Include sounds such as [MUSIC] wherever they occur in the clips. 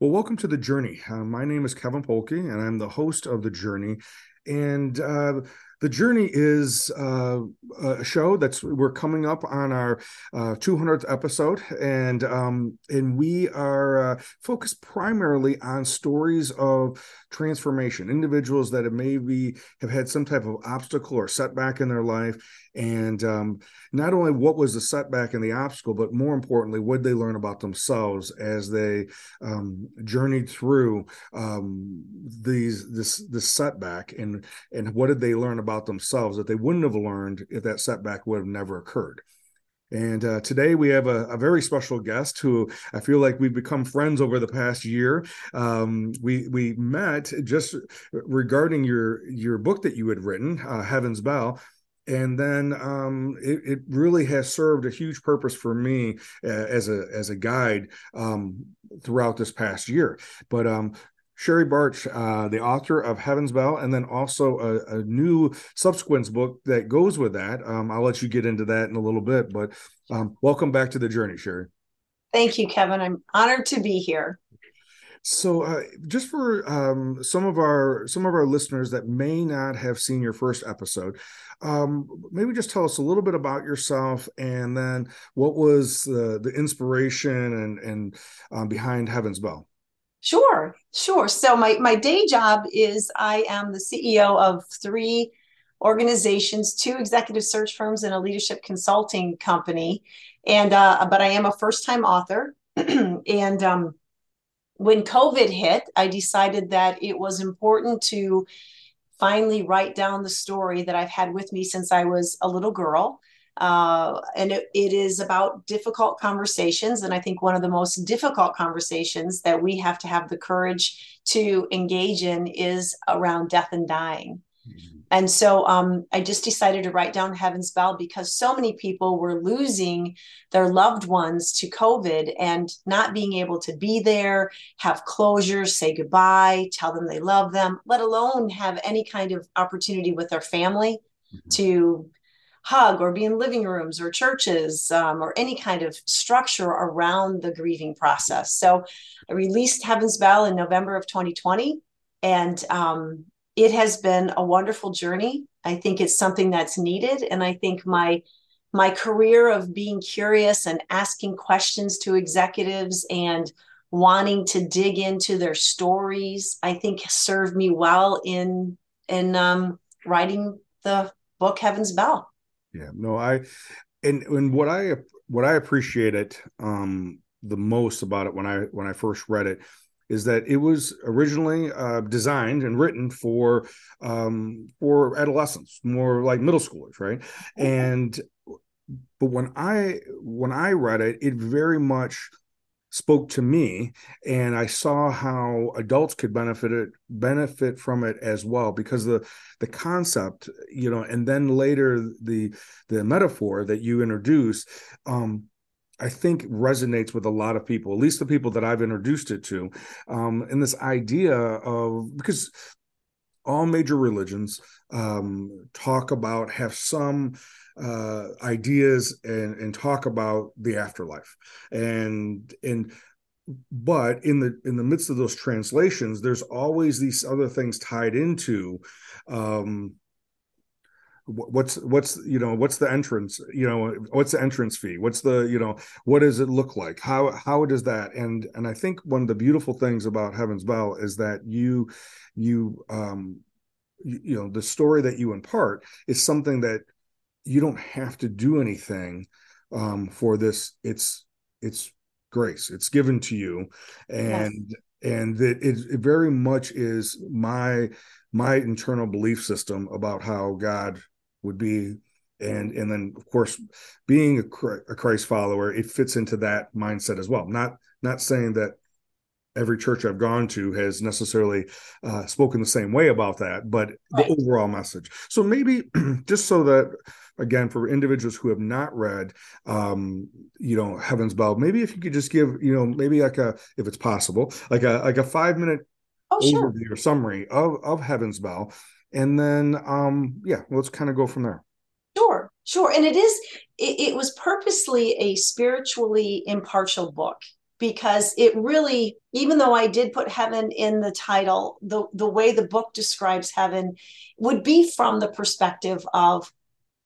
Well, welcome to The Journey. Uh, my name is Kevin Polke, and I'm the host of The Journey. And uh, the journey is uh, a show that's we're coming up on our uh, 200th episode, and um, and we are uh, focused primarily on stories of transformation, individuals that have maybe have had some type of obstacle or setback in their life, and um, not only what was the setback and the obstacle, but more importantly, what they learn about themselves as they um, journeyed through um, these this this setback, and and what did they learn about themselves that they wouldn't have learned if that setback would have never occurred. And uh, today we have a, a, very special guest who I feel like we've become friends over the past year. Um, we we met just regarding your your book that you had written, uh, Heaven's Bell, and then um, it, it, really has served a huge purpose for me uh, as a as a guide um, throughout this past year. But um, Sherry Barch, uh, the author of Heaven's Bell, and then also a, a new subsequent book that goes with that. Um, I'll let you get into that in a little bit, but um, welcome back to the journey, Sherry. Thank you, Kevin. I'm honored to be here. So, uh, just for um, some of our some of our listeners that may not have seen your first episode, um, maybe just tell us a little bit about yourself, and then what was uh, the inspiration and and um, behind Heaven's Bell. Sure, sure. So my my day job is I am the CEO of three organizations, two executive search firms, and a leadership consulting company. And uh, but I am a first time author, [CLEARS THROAT] and um, when COVID hit, I decided that it was important to finally write down the story that I've had with me since I was a little girl. Uh, and it, it is about difficult conversations. And I think one of the most difficult conversations that we have to have the courage to engage in is around death and dying. Mm-hmm. And so um, I just decided to write down Heaven's Bell because so many people were losing their loved ones to COVID and not being able to be there, have closure, say goodbye, tell them they love them, let alone have any kind of opportunity with their family mm-hmm. to hug or be in living rooms or churches um, or any kind of structure around the grieving process. So I released Heaven's Bell in November of 2020. And um, it has been a wonderful journey. I think it's something that's needed. And I think my my career of being curious and asking questions to executives and wanting to dig into their stories, I think served me well in in um, writing the book Heaven's Bell. Yeah, no, I and and what I what I appreciated um, the most about it when I when I first read it is that it was originally uh, designed and written for um, for adolescents, more like middle schoolers, right? And but when I when I read it, it very much spoke to me and i saw how adults could benefit it benefit from it as well because the the concept you know and then later the the metaphor that you introduce um I think resonates with a lot of people, at least the people that I've introduced it to. Um, and this idea of because all major religions um, talk about have some uh, ideas and and talk about the afterlife and and but in the in the midst of those translations there's always these other things tied into um, what's what's you know what's the entrance you know what's the entrance fee? What's the you know what does it look like? How how does that and and i think one of the beautiful things about heaven's bell is that you you um you, you know the story that you impart is something that you don't have to do anything um for this. It's it's grace. It's given to you. And yes. And that it, it, very much is my my internal belief system about how god would be and and then of course being a, a christ follower it fits into that mindset as well not not saying that every church I've gone to has necessarily uh, spoken the same way about that, but right. the overall message. So maybe [CLEARS THROAT] just so that again for individuals who have not read, um, you know, Heaven's Bell, maybe if you could just give, you know, maybe like a if it's possible, like a like a five minute oh, overview sure. or summary of of Heaven's Bell, and then um yeah let's kind of go from there. Sure sure. And it is it, it was purposely a spiritually impartial book because it really even though i did put heaven in the title the the way the book describes heaven would be from the perspective of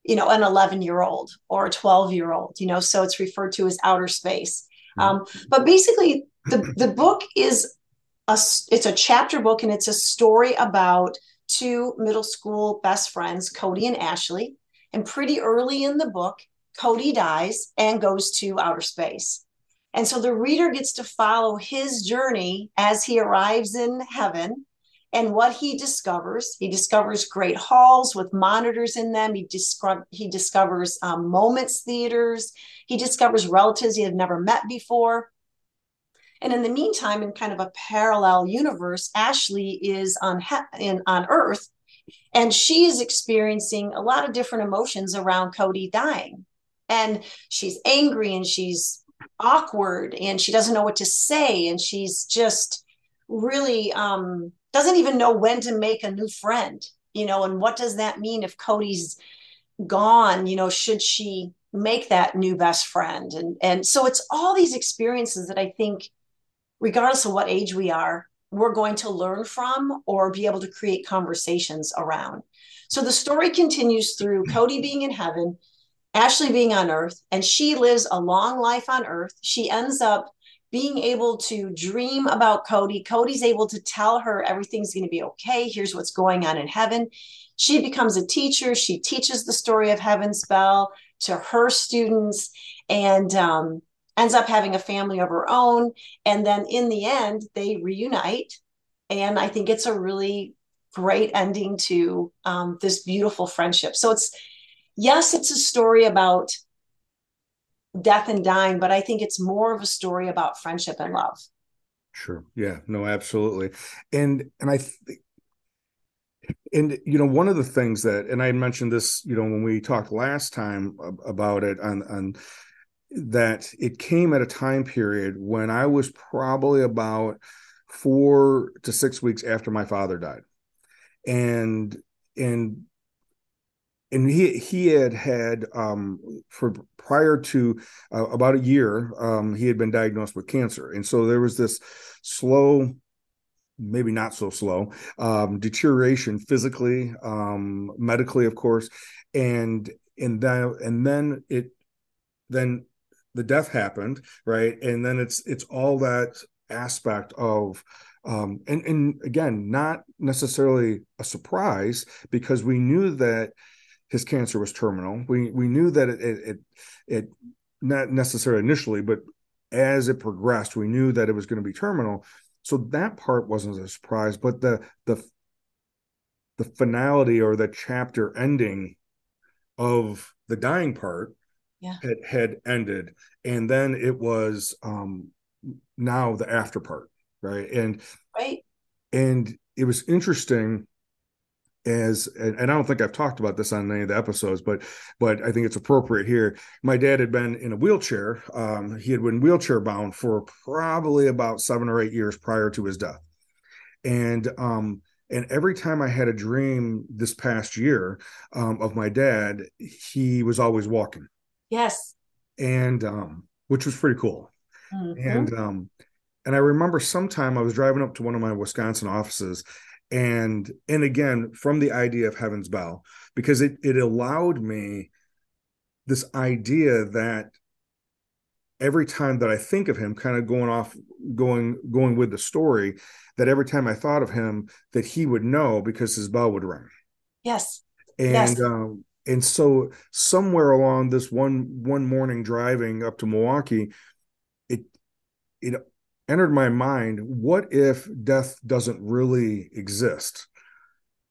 you know an 11 year old or a 12 year old you know so it's referred to as outer space. Mm-hmm. um, but basically the the book is a it's a chapter book and it's a story about two middle school best friends cody and ashley and pretty early in the book cody dies and goes to outer space and so the reader gets to follow his journey as he arrives in heaven and what he discovers. He discovers great halls with monitors in them. He, descri- he discovers um, moments theaters. He discovers relatives he had never met before. And in the meantime, in kind of a parallel universe, Ashley is on in, on Earth, and she is experiencing a lot of different emotions around Cody dying. And she's angry and she's awkward and she doesn't know what to say and she's just really um, doesn't even know when to make a new friend you know and what does that mean if cody's gone you know should she make that new best friend and and so it's all these experiences that i think regardless of what age we are we're going to learn from or be able to create conversations around so the story continues through [CLEARS THROAT] cody being in heaven ashley being on earth and she lives a long life on earth she ends up being able to dream about Cody. Cody's able to tell her everything's going to be okay. Here's what's going on in heaven. She becomes a teacher. She teaches the story of Heaven's Bell to her students and um, ends up having a family of her own. And then in the end, they reunite. And I think it's a really great ending to um, this beautiful friendship. So it's, yes, it's a story about death and dying, but I think it's more of a story about friendship and love. Sure. Yeah. No, absolutely. And and I th- and you know one of the things that and I mentioned this, you know, when we talked last time about it on on that it came at a time period when I was probably about 4 to 6 weeks after my father died. And and and he he had had um, for prior to uh, about a year um, he had been diagnosed with cancer and so there was this slow maybe not so slow um, deterioration physically um, medically of course and and then and then it then the death happened right and then it's it's all that aspect of um, and and again not necessarily a surprise because we knew that his cancer was terminal. We we knew that it it, it, it not necessarily initially, but as it progressed, we knew that it was going to be terminal. So that part wasn't a surprise, but the the the finality or the chapter ending of the dying part yeah. had had ended, and then it was um now the after part, right? And right, and it was interesting as and, and, I don't think I've talked about this on any of the episodes, but but I think it's appropriate here. My dad had been in a wheelchair. Um, he had been wheelchair bound for probably about seven or eight years prior to his death, and um, and every time I had a dream this past year um, of my dad, he was always walking. Yes, and um, which was pretty cool. Mm-hmm. And um, and I remember sometime I was driving up to one of my Wisconsin offices and and again from the idea of heaven's bell because it it allowed me this idea that every time that i think of him kind of going off going going with the story that every time i thought of him that he would know because his bell would ring yes and yes. um and so somewhere along this one one morning driving up to milwaukee it it entered my mind what if death doesn't really exist?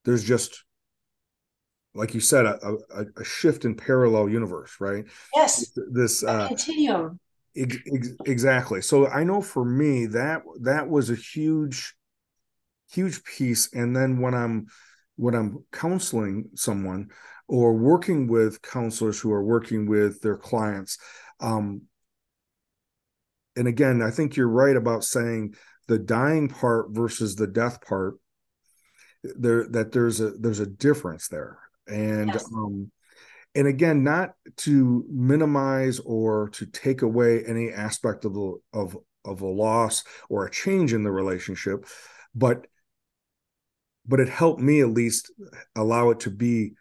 There's just like you said a, a, a shift in parallel universe right? Yes. This uh, continuum. ex- ex- exactly. So i know for me that that was a huge huge piece. And then when i'm when i'm counseling someone or working with counselors who are working with their clients um, and again, I think you're right about saying the dying part versus the death part. There that there's a there's a difference there, and yes. um, and again, not to minimize or to take away any aspect of the of of a loss or a change in the relationship but but it helped me at least allow it to be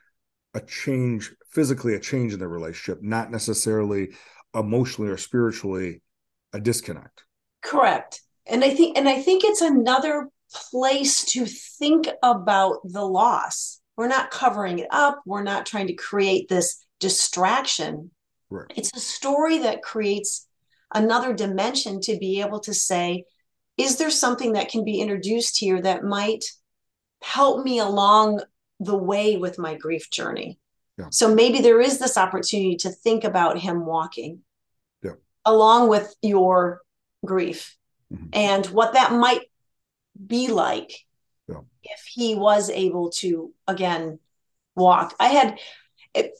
a change physically a change in the relationship not necessarily emotionally or spiritually a disconnect. Correct. And i think and i think it's another place to think about the loss. We're not covering it up. We're not trying to create this distraction. Right. it's a story that creates another dimension to be able to say is there something that can be introduced here that might help me along the way with my grief journey yeah. so maybe there is this opportunity to think about him walking yeah. along with your grief mm-hmm. and what that might be like yeah. if he was able to again walk i had it,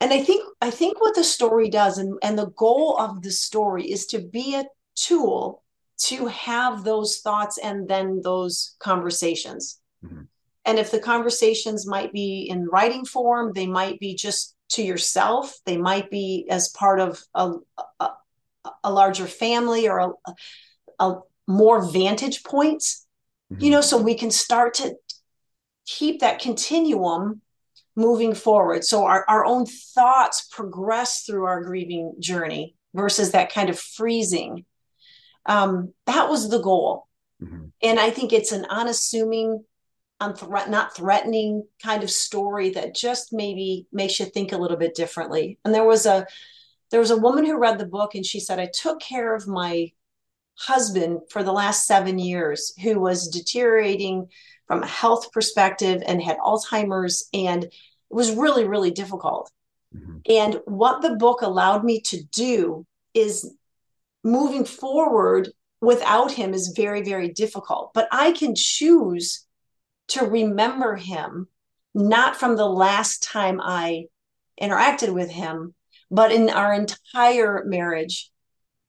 and i think i think what the story does and, and the goal of the story is to be a tool to have those thoughts and then those conversations mm-hmm. And if the conversations might be in writing form they might be just to yourself they might be as part of a, a, a larger family or a, a more vantage points mm-hmm. you know so we can start to keep that continuum moving forward so our, our own thoughts progress through our grieving journey versus that kind of freezing um, that was the goal mm-hmm. and i think it's an unassuming unthreat- not threatening kind of story that just maybe makes you think a little bit differently and there was a there was a woman who read the book and she said i took care of my husband for the last seven years who was deteriorating from a health perspective and had Alzheimer's. And it was really, really difficult. Mm-hmm. And what the book allowed me to do is moving forward without him is very, very difficult. But I can choose to remember him not from the last time I interacted with him, but in our entire marriage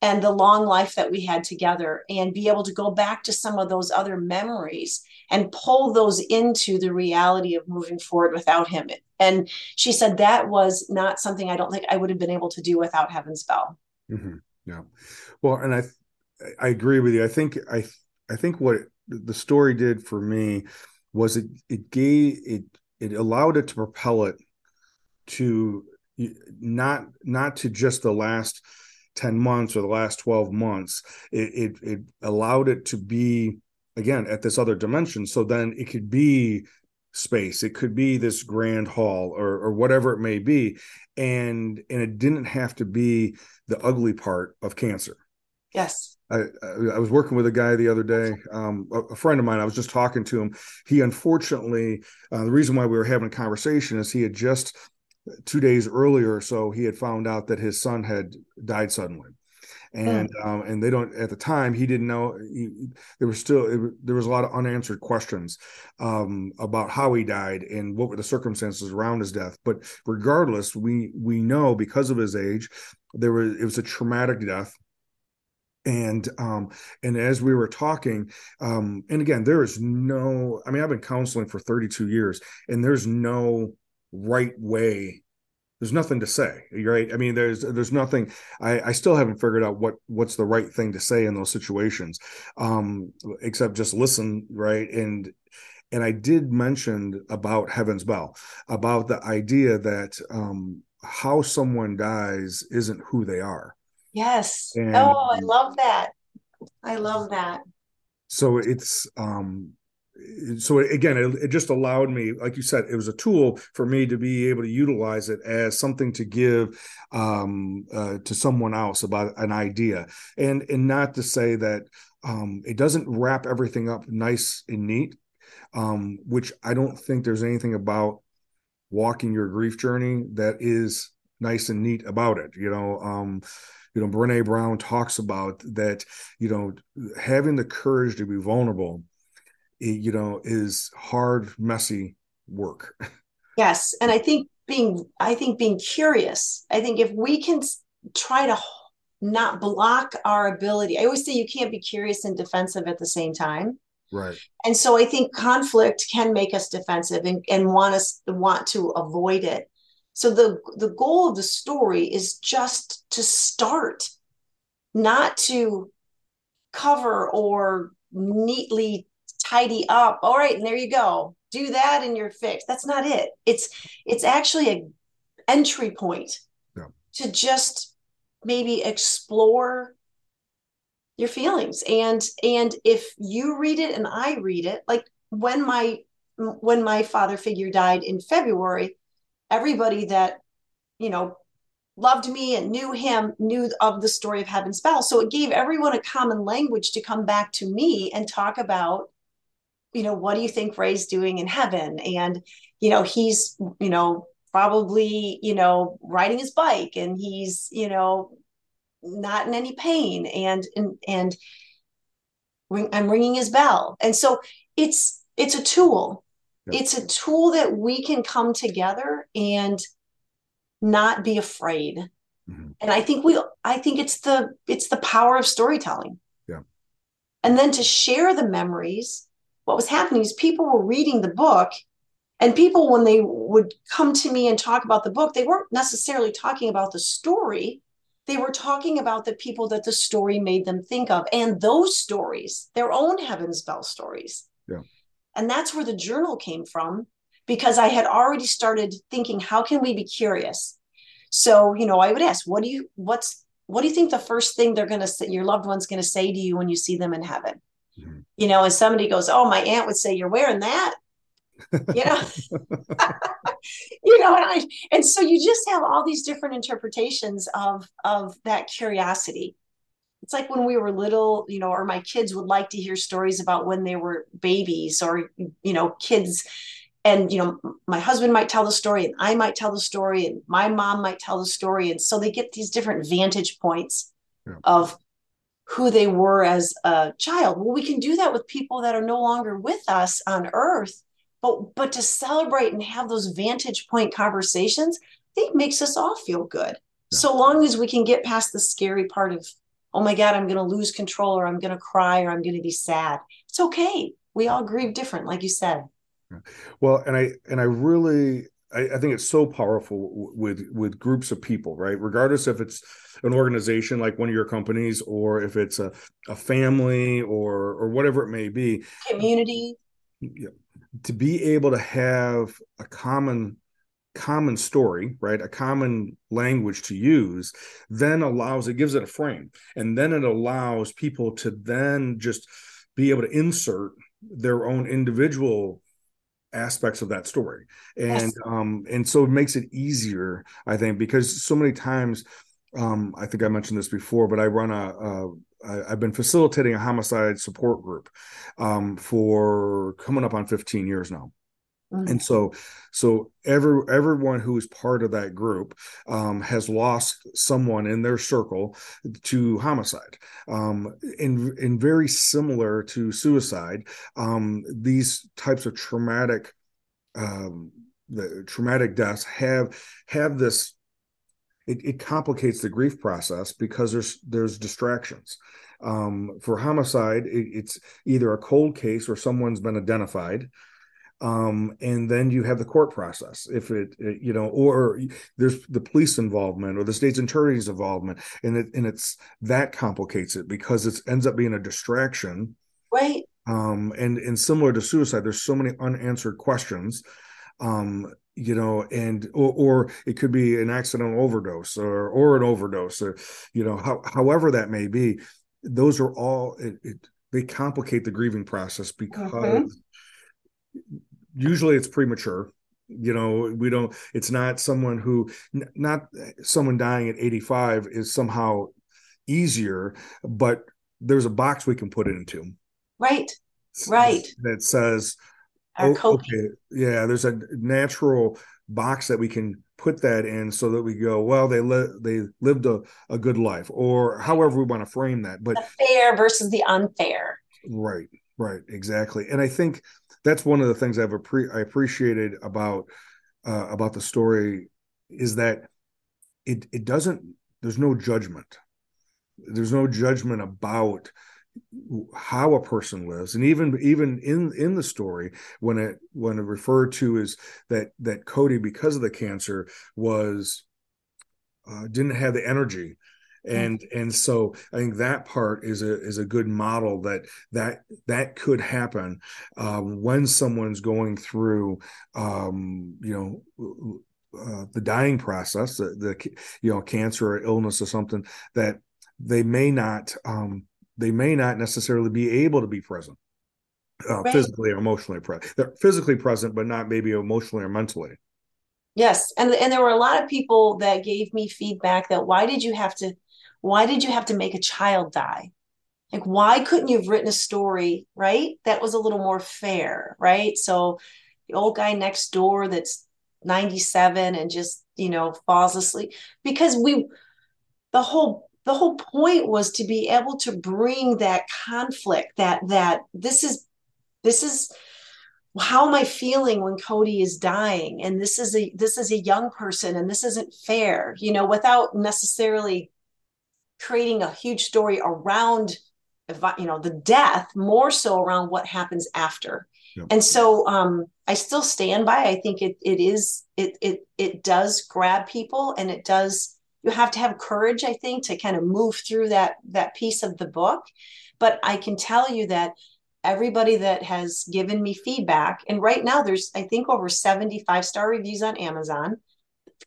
and the long life that we had together and be able to go back to some of those other memories and pull those into the reality of moving forward without him. And she said that was not something I don't think I would have been able to do without Heaven's Bell. Mm-hmm. Yeah. Well, and I, I agree with you. I think, I, I think what the story did for me was it, it gave, it, it allowed it to propel it to not, not to just the last, 10 months or the last 12 months. It, it, it allowed it to be again at this other dimension. So then it could be space. It could be this grand hall or, or whatever it may be. And and it didn't have to be the ugly part of cancer yes I, I was working with a guy the other day, um, a, friend of mine. I was just talking to him. He unfortunately, uh, the reason why we were having a conversation is he had just two days earlier or so, he had found out that his son had died suddenly. And oh. um, and they don't at the time he didn't know he, there was still it, there was a lot of unanswered questions um, about how he died and what were the circumstances around his death. But regardless, we we know because of his age, there was it was a traumatic death and um and as we were talking um and again there is no i mean i've been counseling for 32 years and there's no right way there's nothing to say right? I mean there's there's nothing i i still haven't figured out what what's the right thing to say in those situations um except just listen right? And and i did mention about heaven's bell about the idea that um how someone dies isn't who they are yes. And, oh i love that. I love that. So it's um so again it, it, just allowed me like you said it was a tool for me to be able to utilize it as something to give um, uh, to someone else about an idea. And and not to say that um, it doesn't wrap everything up nice and neat um, which i don't think there's anything about walking your grief journey that is nice and neat about it you know um, you know brene brown talks about that you know having the courage to be vulnerable you know is hard messy work. Yes and i think being i think being curious i think if we can try to not block our ability i always say you can't be curious and defensive at the same time. Right. And so i think conflict can make us defensive and, and want us want to avoid it so the the goal of the story is just to start not to cover or neatly tidy up. All right and there you go. Do that and you're fixed. That's not it. It's it's actually a entry point yeah. to just maybe explore your feelings. And and if you read it and i read it like when my when my father figure died in february everybody that you know loved me and knew him knew of the story of heaven's bell. So it gave everyone a common language to come back to me and talk about you know what do you think ray's doing in heaven? And you know he's you know probably you know riding his bike and he's you know not in any pain and and and i'm ringing his bell. And so it's it's a tool it's a tool that we can come together and not be afraid. Mm-hmm. and i think we i think it's the it's the power of storytelling. Yeah. And then to share the memories what was happening is people were reading the book and people when they would come to me and talk about the book they weren't necessarily talking about the story. They were talking about the people that the story made them think of and those stories their own heavens bell stories. Yeah and that's where the journal came from because I had already started thinking, how can we be curious? So, you know, I would ask, what do you, what's, what do you think the first thing they're going to say, your loved one's going to say to you when you see them in heaven? Mm-hmm. You know, and somebody goes, oh, my aunt would say, you're wearing that. you know, [LAUGHS] [LAUGHS] you know, and I, and so you just have all these different interpretations of, of that curiosity. It's like when we were little, you know, or my kids would like to hear stories about when they were babies or, you know, kids and you know my husband might tell the story and i might tell the story and my mom might tell the story and so they get these different vantage points yeah. of who they were as a child well we can do that with people that are no longer with us on earth but but to celebrate and have those vantage point conversations i think makes us all feel good yeah. so long as we can get past the scary part of oh my god i'm going to lose control or i'm going to cry or i'm going to be sad it's okay we all grieve different like you said well, and I and I really I, I, think it's so powerful with with groups of people, right? Regardless if it's an organization like one of your companies or if it's a, a family or or whatever it may be. Community. Yeah. To be able to have a common common story right a common language to use then allows it gives it a frame and then it allows people to then just be able to insert their own individual aspects of that story and yes. um and so it makes it easier i think because so many times um i think i mentioned this before but i run a, a I've been facilitating a homicide support group um, for coming up on 15 years now. Mm-hmm. And so, so every everyone who is part of that group um, has lost someone in their circle to homicide. Um, and and very similar to suicide, um, these types of traumatic, um, the traumatic deaths have have this. It, it complicates the grief process because there's there's distractions. Um, for homicide, it, it's either a cold case or someone's been identified um, and then you have the court process if it, it, you know or there's the police involvement or the state's attorney's involvement and it and it's that complicates it because it ends up being a distraction. Right. Um and and similar to suicide there's so many unanswered questions um you know and or, or it could be an accidental overdose or or an overdose or you know how, however that may be those are all it, it they complicate the grieving process because mm-hmm usually it's premature. You know we don't it's not someone who not someone dying at 85 is somehow easier but there's a box we can put it into. Right right. that says oh, okay yeah there's a natural box that we can put that in so that we go well they li- they lived a, a good life or however we want to frame that but the fair versus the unfair. Right right exactly. And i think that's one of the things I've appre- I appreciated about uh, about the story is that it it doesn't there's no judgment. There's no judgment about how a person lives. And even even in in the story when it when it referred to is that that cody because of the cancer was uh, didn't have the energy and mm-hmm. and so i think that part is a is a good model that that that could happen um, when someone's going through um, you know uh, the dying process the, the you know cancer or illness or something that they may not um, they may not necessarily be able to be present uh, right. physically or emotionally present they're physically present but not maybe emotionally or mentally yes and and there were a lot of people that gave me feedback that why did you have to why did you have to make a child die? Like, why couldn't you have written a story, right? That was a little more fair, right? So the old guy next door that's 97 and just, you know, falls asleep because we, the whole, the whole point was to be able to bring that conflict that, that this is, this is, how am i feeling when cody is dying and this is a this is a young person and this isn't fair you know without necessarily creating a huge story around you know the death more so around what happens after. And so um i still stand by i think it it is it it it does grab people and it does you have to have courage i think to kind of move through that that piece of the book. But i can tell you that everybody that has given me feedback and right now there's i think over 75 star reviews on amazon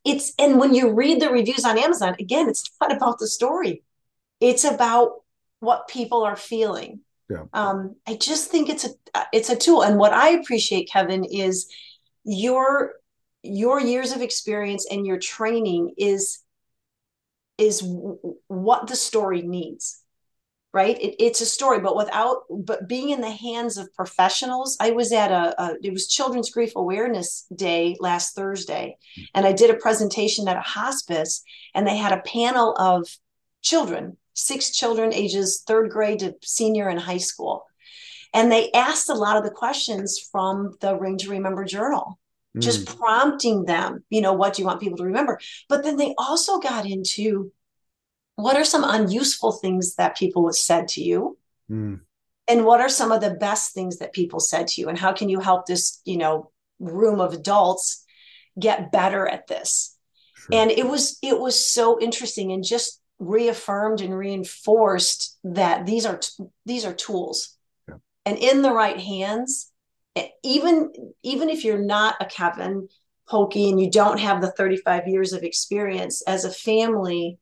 it's and when you read the reviews on Amazon, again, it's [LAUGHS] not about the story. It's about what people are feeling. Yeah. Um, I just think it's a it's a tool. And what I appreciate, Kevin, is your your years of experience and your training is is what the story needs right? It, it's a story but without but being in the hands of professionals i was at a, a, it was children's grief awareness day last thursday and i did a presentation at a hospice and they had a panel of children six children ages third grade to senior in high school. And they asked a lot of the questions from the ring to remember journal mm. just prompting them you know what do you want people to remember? But then they also got into what are some unuseful things that people have said to you mm. and what are some of the best things that people said to you and how can you help this you know room of adults get better at this sure. and it was it was so interesting and just reaffirmed and reinforced that these are these are tools yeah. and in the right hands even even if you're not a kevin Pokey and you don't have the 35 years of experience as a family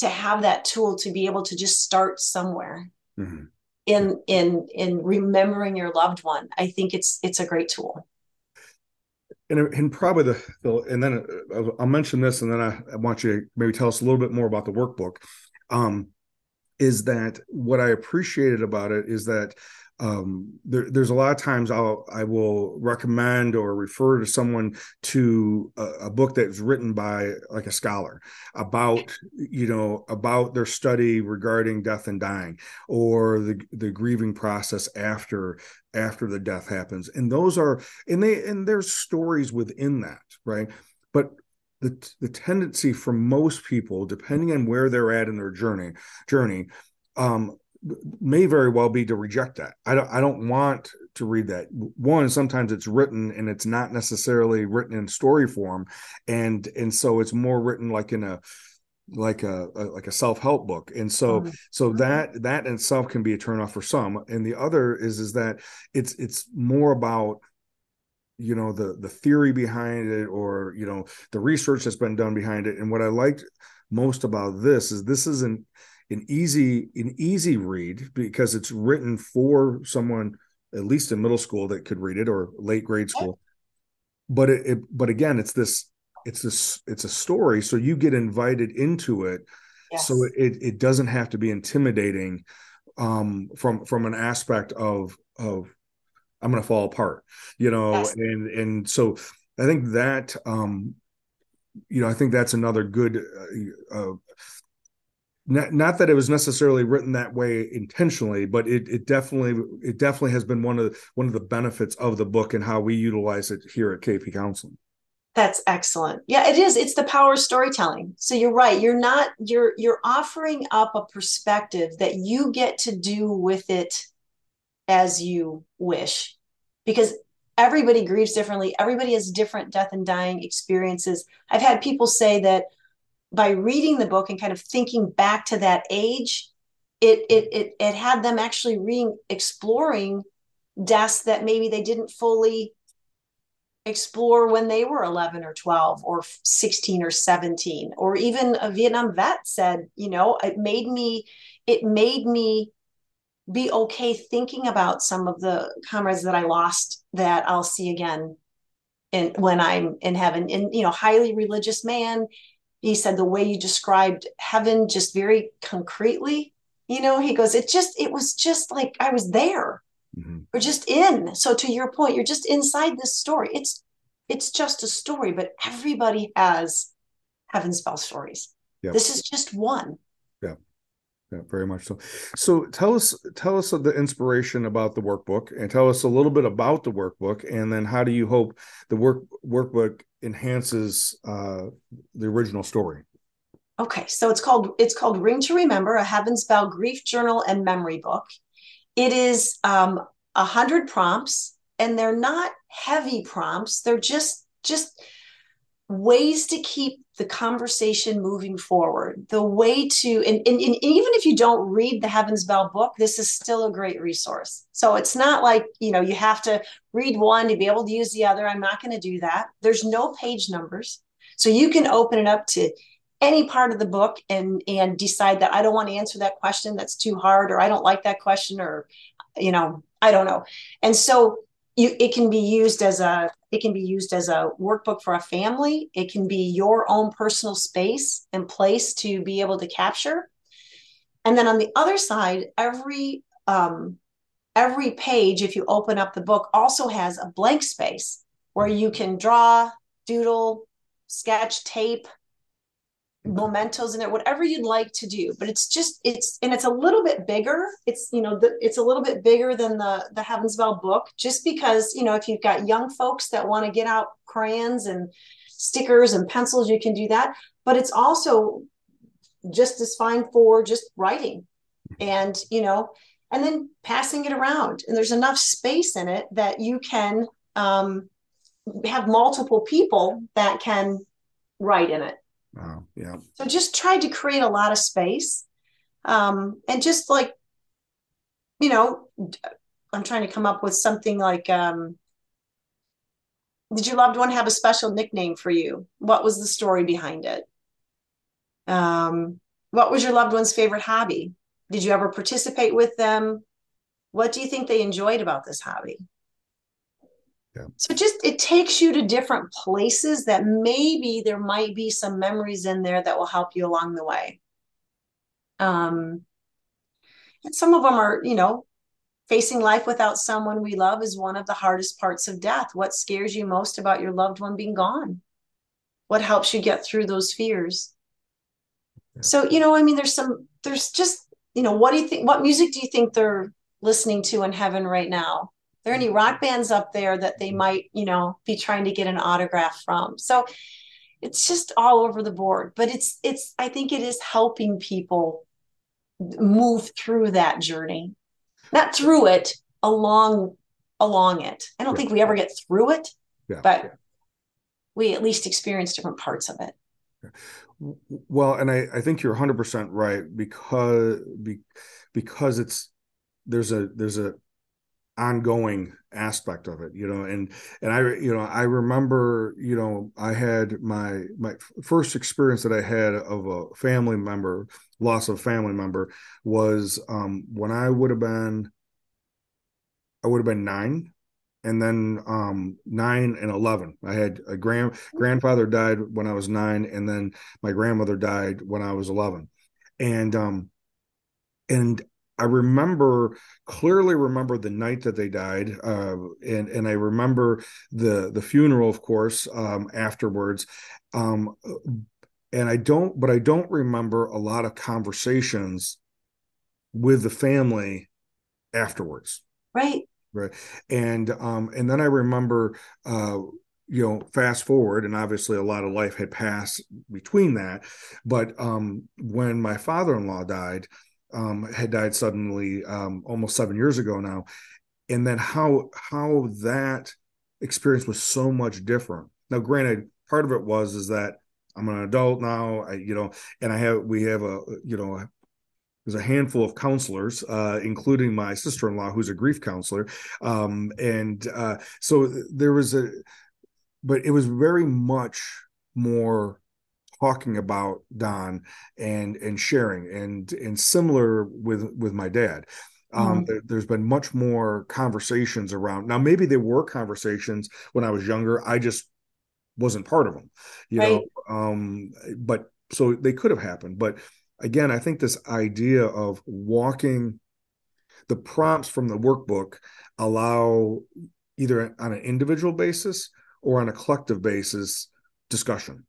to have that tool to be able to just start somewhere. Mm-hmm. in in in remembering your loved one i think it's it's a great tool. And, and probably the, the and then uh, I'll mention this and then I, I want you to maybe tell us a little bit more about the workbook. Um, is that what I appreciated about it is that um, there, there's a lot of times I'll I will recommend or refer to someone to a, a, book that's written by like a scholar about you know about their study regarding death and dying or the the grieving process after after the death happens. And those are and they and there's stories within that right? But the the tendency for most people depending on where they're at in their journey journey um may very well be to reject that. I don't I don't want to read that. One, sometimes it's written and it's not necessarily written in story form, and and so it's more written like in a like a, a like a self-help book and so mm-hmm. so that that in itself can be a turnoff for some and the other is is that it's it's more about you know the the theory behind it or you know the research that's been done behind it and what i liked most about this is this isn't an easy an easy read because it's written for someone at least in middle school that could read it or late grade school but it, it, but again it's this it's this it's a story so you get invited into it yes. so it it doesn't have to be intimidating um from from an aspect of of i'm gonna fall apart you know yes. and and so i think that um you know i think that's another good uh, uh, not, not that it was necessarily written that way intentionally but it, it definitely it definitely has been one of the, one of the benefits of the book and how we utilize it here at kp counseling. That's excellent. Yeah it is. It's the power of storytelling. So you're right. You're not you're you're offering up a perspective that you get to do with it as you wish because everybody grieves differently. Everybody has different death and dying experiences. I've had people say that by reading the book and kind of thinking back to that age, it it it, it had them actually re exploring deaths that maybe they didn't fully explore when they were 11 or 12 or 16 or 17 or even a vietnam vet said you know it made me it made me be okay thinking about some of the comrades that i lost that i'll see again in when i'm in heaven. And you know highly religious man he said the way you described heaven just very concretely you know he goes it just it was just like i was there. Mm-hmm. we're just in. So to your point you're just inside this story. It's it's just a story but everybody has Heaven's Bell stories. Yep. this is just one. Yeah. Yeah very much so. So tell us tell us the inspiration about the workbook and tell us a little bit about the workbook and then how do you hope the work workbook enhances uh, the original story okay so it's called it's called ring to remember a heavens bell grief journal and memory book it is um, a hundred prompts, and they're not heavy prompts. They're just just ways to keep the conversation moving forward. The way to, and, and, and, even if you don't read the Heavens Bell book, this is still a great resource. So it's not like, you know, you have to read one to be able to use the other. I'm not going to do that. There's no page numbers. So you can open it up to any part of the book and and decide that I don't want to answer that question that's too hard or I don't like that question or you know I don't know and so you it can be used as a it can be used as a workbook for a family. It can be your own personal space and place to be able to capture. And then on the other side every um, every page if you open up the book also has a blank space where you can draw doodle sketch tape mementos in there whatever you'd like to do but it's just it's and it's a little bit bigger. It's you know the, it's a little bit bigger than the the heavens bell book just because you know if you've got young folks that want to get out crayons and stickers and pencils you can do that but it's also just as fine for just writing and you know and then passing it around. And there's enough space in it that you can um, have multiple people that can write in it Oh, yeah. So just tried to create a lot of space. Um, and just like, you know, I'm trying to come up with something like, um, did your loved one have a special nickname for you? What was the story behind it? Um, what was your loved one's favorite hobby? Did you ever participate with them? What do you think they enjoyed about this hobby? Yeah. So just it takes you to different places that maybe there might be some memories in there that will help you along the way. Um, and some of them are, you know, facing life without someone we love is one of the hardest parts of death. What scares you most about your loved one being gone? What helps you get through those fears? Yeah. So, you know, I mean, there's some, there's just, you know, what do you think? What music do you think they're listening to in heaven right now? There any rock bands up there that they might you know be trying to get an autograph from so it's just all over the board but it's it's i think it is helping people move through that journey not through it along along it i don't yeah. think we ever get through it yeah. but yeah. we at least experience different parts of it well and i i think you're 100% right because be, because it's there's a there's a ongoing aspect of it you know and and i you know i remember you know i had my my first experience that i had of a family member loss of family member was um when i would have been i would have been nine and then um nine and 11 i had a grand grandfather died when i was nine and then my grandmother died when i was 11 and um and I remember clearly remember the night that they died, uh, and and I remember the the funeral, of course, um, afterwards. Um, and I don't, but I don't remember a lot of conversations with the family afterwards. Right. Right. And um, and then I remember uh, you know fast forward and obviously a lot of life had passed between that but um when my father-in-law died um, had died suddenly um, almost seven years ago now, and then how how that experience was so much different. Now, granted, part of it was is that I'm an adult now. I, you know, and I have we have a you know there's a handful of counselors, uh, including my sister-in-law, who's a grief counselor, um, and uh, so there was a, but it was very much more talking about Don and and sharing and and similar with with my dad. Um, mm-hmm. there, has been much more conversations around now. Maybe there were conversations when I was younger. I just wasn't part of them, you right. know. Um, but so they could have happened. But again, I think this idea of walking the prompts from the workbook allow either on an individual basis or on a collective basis discussion.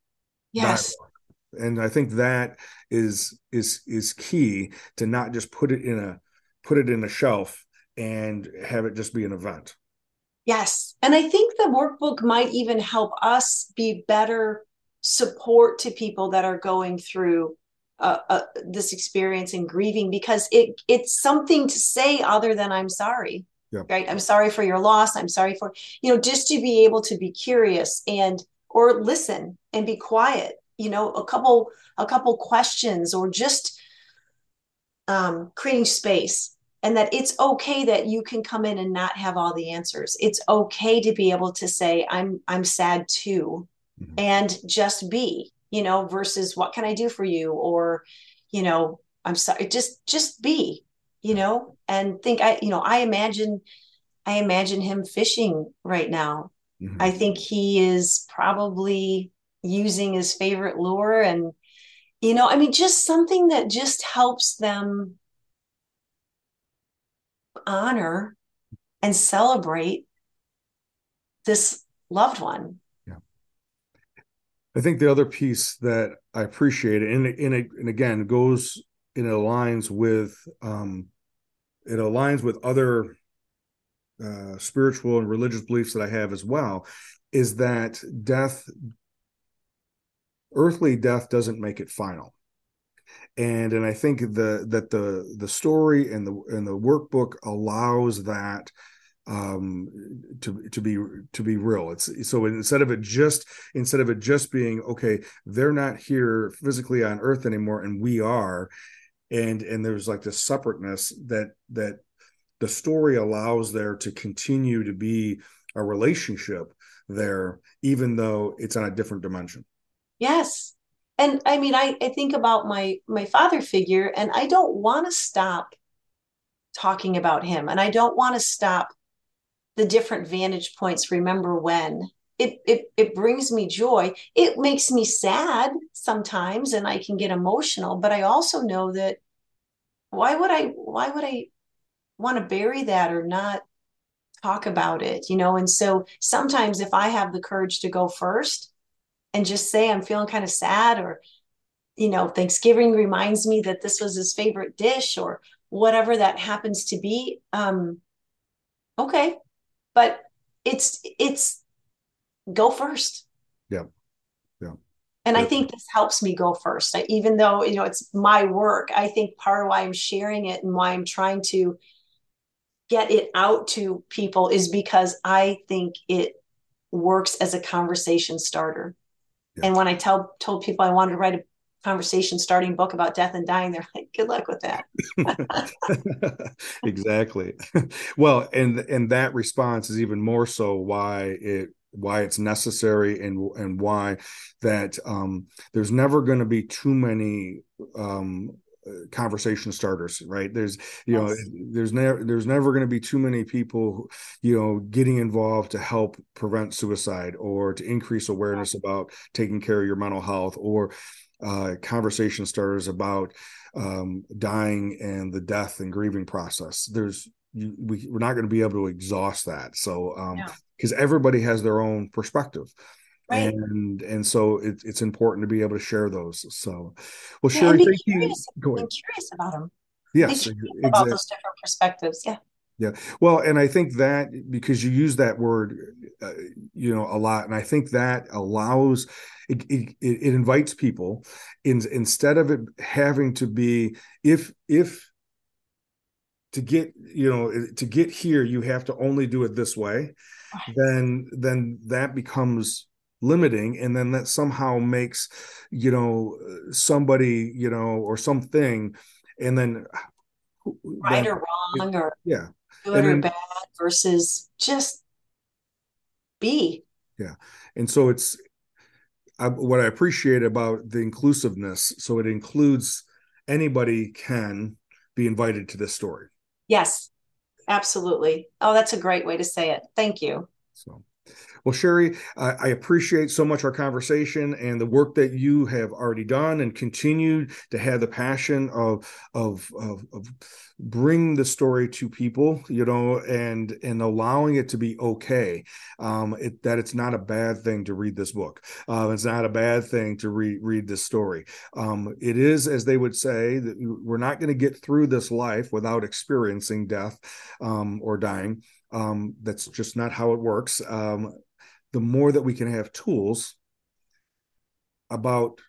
Yes. Dialogue. And I think that is is is key to not just put it in a put it in a shelf and have it just be an event. Yes. And I think the workbook might even help us be better support to people that are going through uh, uh, this experience and grieving because it it's something to say other than I'm sorry. Yeah. Right. I'm sorry for your loss. I'm sorry for, you know, just to be able to be curious and or listen and be quiet, you know, a couple a couple questions or just um, creating space. And that it's okay that you can come in and not have all the answers. It's okay to be able to say i'm i'm sad too. Mm-hmm. and just be you know versus what can i do for you? Or you know i'm sorry just just be you know? And think i you know i imagine i imagine him fishing right now mm-hmm. i think he is probably using his favorite lure and you know i mean just something that just helps them honor and celebrate this loved one. Yeah. I think the other piece that I appreciate, and and, it, and again goes it aligns with um, it aligns with other uh, spiritual and religious beliefs that I have as well, is that death, earthly death, doesn't make it final. And and I think the that the the story and the and the workbook allows that um to to be to be real. It's so instead of it just instead of it just being okay they're not here physically on earth anymore and we are and and there's like this separateness that that the story allows there to continue to be a relationship there even though it's on a different dimension. Yes. And i mean I, I think about my my father figure and i don't want to stop talking about him and i don't want to stop the different vantage points remember when. It, it it brings me joy. It makes me sad sometimes and i can get emotional but i also know that why would i why would i want to bury that or not talk about it you know? And so sometimes if i have the courage to go first and just say I'm feeling kind of sad or you know Thanksgiving reminds me that this was his favorite dish or whatever that happens to be um okay. But it's it's go first. Yeah. Yeah. And yeah. i think this helps me go first. I, even though you know it's my work i think part of why i'm sharing it and why i'm trying to get it out to people is because i think it works as a conversation starter yeah. And when I tell told people I wanted to write a conversation starting book about death and dying, they're like, "Good luck with that." [LAUGHS] exactly. [LAUGHS] well, and and that response is even more so why it why it's necessary and and why that um, there's never going to be too many um, conversation starters right? There's you yes. know there's never there's never going to be too many people you know getting involved to help prevent suicide or to increase awareness about taking care of your mental health or uh, conversation starters about um, dying and the death and grieving process. There's you, we, we're not going to be able to exhaust that. So um because everybody has their own perspective Right. And and so it, it's important to be able to share those. So, well, yeah, Sherry, thank curious, you. Go ahead. curious about them. Yes, exactly. about those different perspectives. Yeah. Yeah. Well, and I think that because you use that word, uh, you know, a lot, and I think that allows it, it, it invites people in instead of it having to be if if to get you know to get here you have to only do it this way then then that becomes limiting and then that somehow makes you know somebody you know or something and then uh, right or wrong or yeah. good and or then, bad versus just be. Yeah. And so it's I, what i appreciate about the inclusiveness so it includes anybody can be invited to this story. Yes. Absolutely. Oh that's a great way to say it. Thank you. So well, Sherry, I, I, appreciate so much our conversation and the work that you have already done and continued to have the passion of of of, of bring the story to people, you know, and and allowing it to be okay. Um, it, that it's not a bad thing to read this book. Uh, it's not a bad thing to read read this story. Um, it is, as they would say, that we're not going to get through this life without experiencing death um, or dying. Um, that's just not how it works. Um, the more that we can have tools about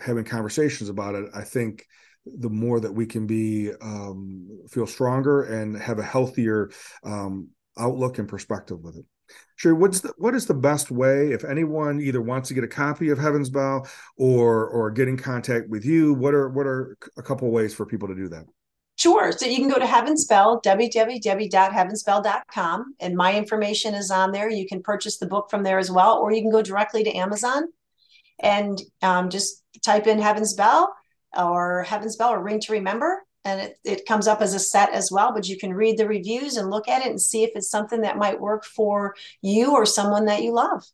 having conversations about it, I think the more that we can be um, feel stronger and have a healthier um, outlook and perspective with it. Sure. What's the, what is the best way if anyone either wants to get a copy of Heaven's Bell or or get in contact with you? What are what are a couple ways for people to do that? Sure. So you can go to Heaven's Bell, www.heavensbell.com, and my information is on there. You can purchase the book from there as well, or you can go directly to Amazon and um, just type in Heaven's Bell or Heaven's Bell or Ring to Remember, and it, it comes up as a set as well. But you can read the reviews and look at it and see if it's something that might work for you or someone that you love.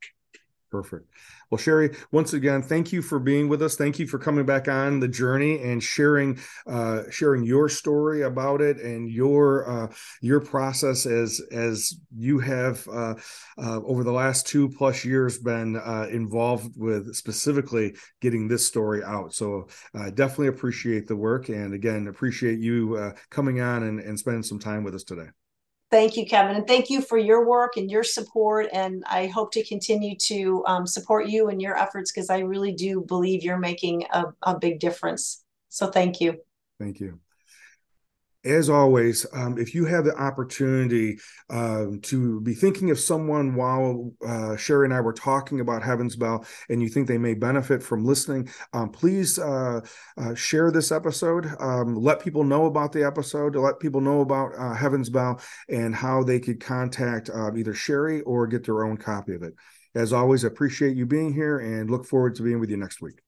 Perfect. Well, Sherry, once again, thank you for being with us. Thank you for coming back on the journey and sharing uh, sharing your story about it and your uh, your process as as you have uh, uh over the last two plus years been uh, involved with specifically getting this story out. So uh, definitely appreciate the work and again appreciate you coming on and, and spending some time with us today. Thank you, Kevin. And thank you for your work and your support. And I hope to continue to um, support you and your efforts because I really do believe you're making a, a big difference. So thank you. Thank you as always, um, if you have the opportunity um, to be thinking of someone while uh, Sherry and I were talking about Heaven's Bell and you think they may benefit from listening, um, please uh, uh, share this episode. Um, let people know about the episode, to let people know about uh, Heaven's Bell and how they could contact uh, either Sherry or get their own copy of it. As always, appreciate you being here and look forward to being with you next week.